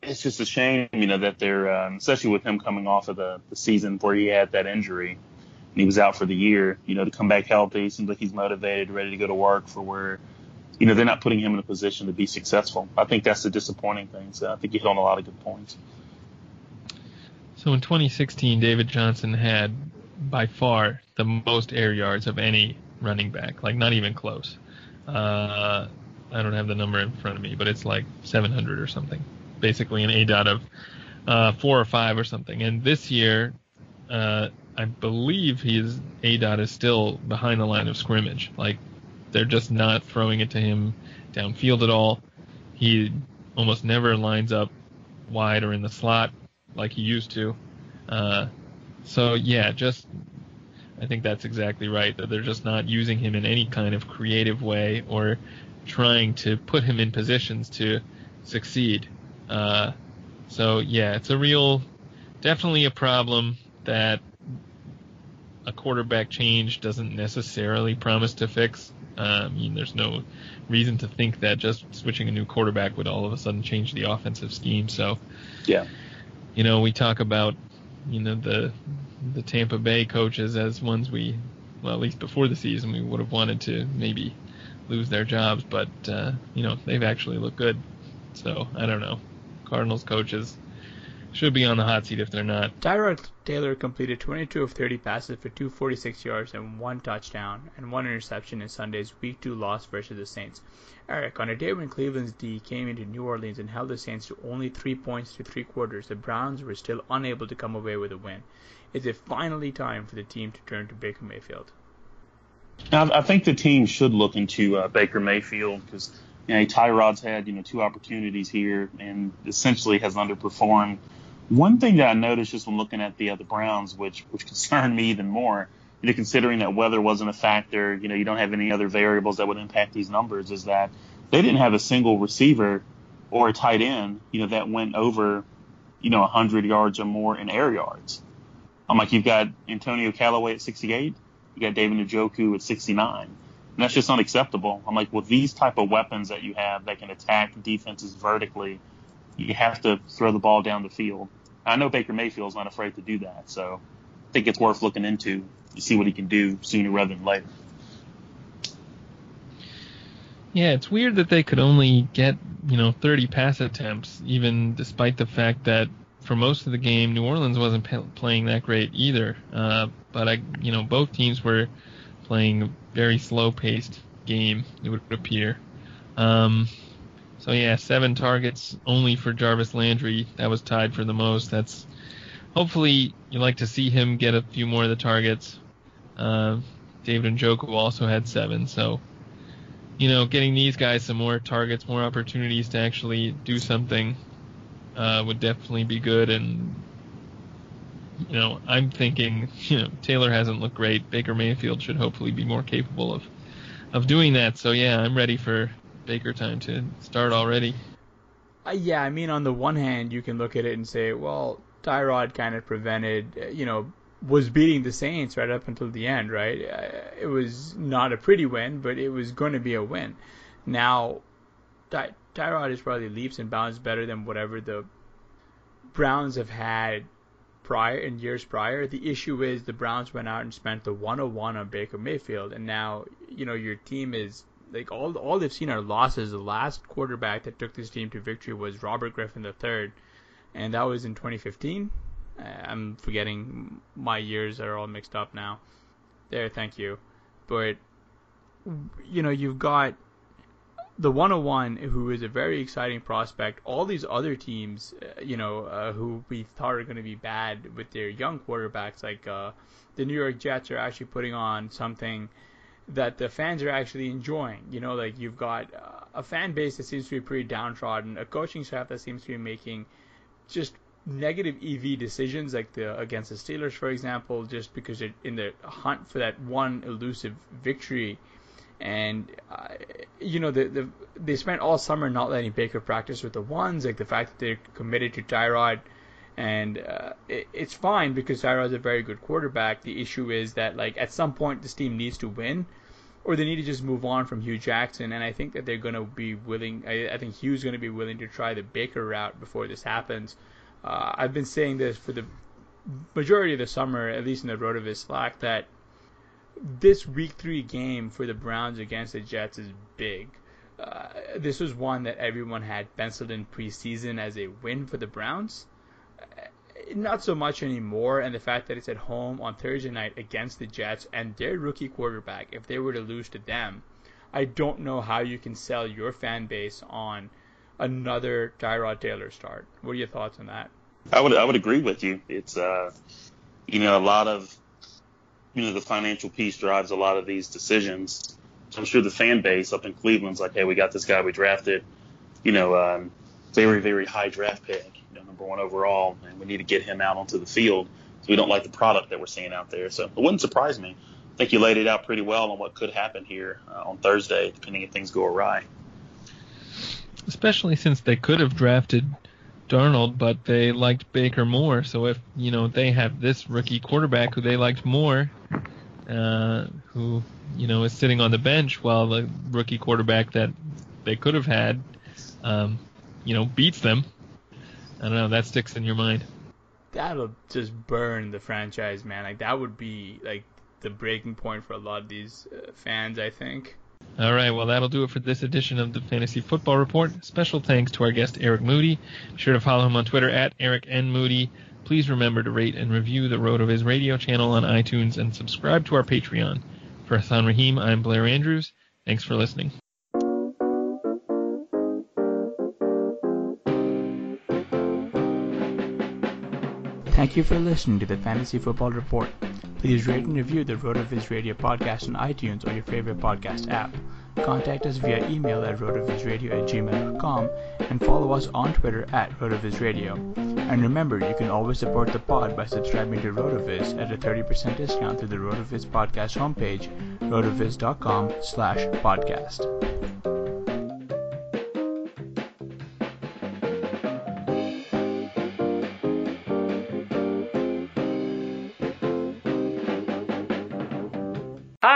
it's just a shame, you know, that they're, um, especially with him coming off of the, the season where he had that injury and he was out for the year, you know, to come back healthy, seems like he's motivated, ready to go to work for where, you know, they're not putting him in a position to be successful. I think that's the disappointing thing. So I think you hit on a lot of good points. So in 2016, David Johnson had by far the most air yards of any running back, like not even close. Uh, I don't have the number in front of me, but it's like 700 or something. Basically, an A dot of uh, four or five or something. And this year, uh, I believe his A dot is still behind the line of scrimmage. Like they're just not throwing it to him downfield at all. He almost never lines up wide or in the slot like he used to. Uh, so yeah, just I think that's exactly right. That they're just not using him in any kind of creative way or trying to put him in positions to succeed. Uh, so yeah, it's a real, definitely a problem that a quarterback change doesn't necessarily promise to fix. Uh, I mean, there's no reason to think that just switching a new quarterback would all of a sudden change the offensive scheme. So, yeah, you know, we talk about, you know, the the Tampa Bay coaches as ones we, well, at least before the season, we would have wanted to maybe lose their jobs, but uh, you know, they've actually looked good. So I don't know. Cardinals coaches should be on the hot seat if they're not. Tyrod Taylor completed 22 of 30 passes for 246 yards and one touchdown and one interception in Sunday's Week 2 loss versus the Saints. Eric, on a day when Cleveland's D came into New Orleans and held the Saints to only three points to three quarters, the Browns were still unable to come away with a win. Is it finally time for the team to turn to Baker Mayfield? I think the team should look into uh, Baker Mayfield because you know Tyrod's had you know two opportunities here and essentially has underperformed. One thing that I noticed just when looking at the other Browns, which which [LAUGHS] concerned me even more, you know, considering that weather wasn't a factor, you know, you don't have any other variables that would impact these numbers, is that they didn't have a single receiver or a tight end, you know, that went over, you know, 100 yards or more in air yards. I'm like, you've got Antonio Callaway at 68, you got David Njoku at 69. And that's just unacceptable. I'm like, with these type of weapons that you have that can attack defenses vertically, you have to throw the ball down the field. I know Baker Mayfield's not afraid to do that, so I think it's worth looking into to see what he can do sooner rather than later. Yeah, it's weird that they could only get, you know, 30 pass attempts, even despite the fact that for most of the game, New Orleans wasn't p- playing that great either. Uh, but I, you know, both teams were playing a very slow-paced game. It would appear. Um, so yeah, seven targets only for Jarvis Landry. That was tied for the most. That's hopefully you like to see him get a few more of the targets. Uh, David Njoku also had seven. So you know, getting these guys some more targets, more opportunities to actually do something uh, would definitely be good. And you know, I'm thinking, you know, Taylor hasn't looked great. Baker Mayfield should hopefully be more capable of of doing that. So yeah, I'm ready for Baker time to start already. Uh, yeah, I mean, on the one hand, you can look at it and say, well, Tyrod kind of prevented, uh, you know, was beating the Saints right up until the end, right? Uh, it was not a pretty win, but it was going to be a win. Now, Ty- Tyrod is probably leaps and bounds better than whatever the Browns have had prior in years prior. The issue is the Browns went out and spent the 101 on Baker Mayfield, and now you know your team is like all all they've seen are losses. The last quarterback that took this team to victory was Robert Griffin III, and that was in 2015. Uh, I'm forgetting my years are all mixed up now. There, thank you. But you know you've got the 101, who is a very exciting prospect. All these other teams, uh, you know, uh, who we thought are going to be bad with their young quarterbacks, like uh, the New York Jets, are actually putting on something that the fans are actually enjoying. You know, like you've got uh, a fan base that seems to be pretty downtrodden, a coaching staff that seems to be making just negative EV decisions, like the against the Steelers, for example, just because they're in the hunt for that one elusive victory and uh, you know the, the they spent all summer not letting Baker practice with the ones, like the fact that they're committed to Tyrod, and uh, it, it's fine because Tyrod's a very good quarterback. The issue is that like at some point this team needs to win, or they need to just move on from Hue Jackson. And I think that they're going to be willing. I, I think Hue's going to be willing to try the Baker route before this happens. Uh, I've been saying this for the majority of the summer, at least in the Rotoviz Slack, that this Week Three game for the Browns against the Jets is big. Uh, this was one that everyone had penciled in preseason as a win for the Browns. Uh, not so much anymore, and the fact that it's at home on Thursday night against the Jets and their rookie quarterback, if they were to lose to them, I don't know how you can sell your fan base on another Tyrod Taylor start. What are your thoughts on that? I would I would agree with you. It's uh, you know, a lot of you know the financial piece drives a lot of these decisions. I'm sure the fan base up in Cleveland's like, hey, we got this guy we drafted, you know, um, very very high draft pick, you know, number one overall, and we need to get him out onto the field. So we don't like the product that we're seeing out there. So it wouldn't surprise me. I think you laid it out pretty well on what could happen here uh, on Thursday, depending if things go awry. Especially since they could have drafted Darnold, but they liked Baker more. So if you know they have this rookie quarterback who they liked more, uh, who you know is sitting on the bench while the rookie quarterback that they could have had, um, you know, beats them. I don't know. That sticks in your mind. That'll just burn the franchise, man. Like that would be like the breaking point for a lot of these uh, fans, I think. All right, well, that'll do it for this edition of the Fantasy Football Report. Special thanks to our guest, Eric Moody. Be sure to follow him on Twitter at Eric N. Moody. Please remember to rate and review the RotoViz radio channel on iTunes and subscribe to our Patreon. For Hassan Rahim, I'm Blair Andrews. Thanks for listening. Thank you for listening to the Fantasy Football Report. Please rate and review the RotoViz Radio podcast on iTunes or your favorite podcast app. Contact us via email at rotovizradio at gmail.com and follow us on Twitter at rotovizradio. And remember, you can always support the pod by subscribing to RotoViz at a 30% discount through the RotoViz podcast homepage, rotoviz.com slash podcast.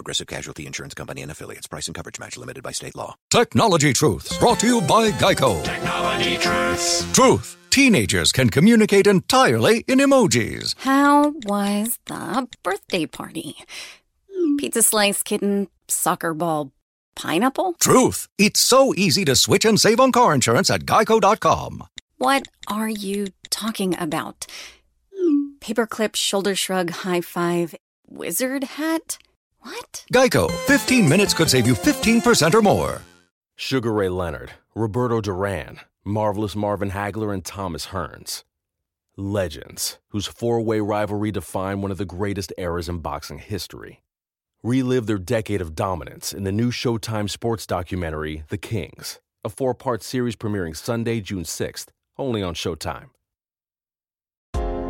Progressive Casualty Insurance Company and affiliates. Price and coverage match limited by state law. Technology Truths, brought to you by Geico. Technology Truths. Truth. Teenagers can communicate entirely in emojis. How was the birthday party? Pizza slice, kitten, soccer ball, pineapple? Truth. It's so easy to switch and save on car insurance at geico.com. What are you talking about? Paperclip, shoulder shrug, high five, wizard hat? What? Geico. 15 minutes could save you 15% or more. Sugar Ray Leonard, Roberto Duran, Marvelous Marvin Hagler, and Thomas Hearns. Legends, whose four way rivalry defined one of the greatest eras in boxing history. Relive their decade of dominance in the new Showtime sports documentary, The Kings, a four part series premiering Sunday, June 6th, only on Showtime.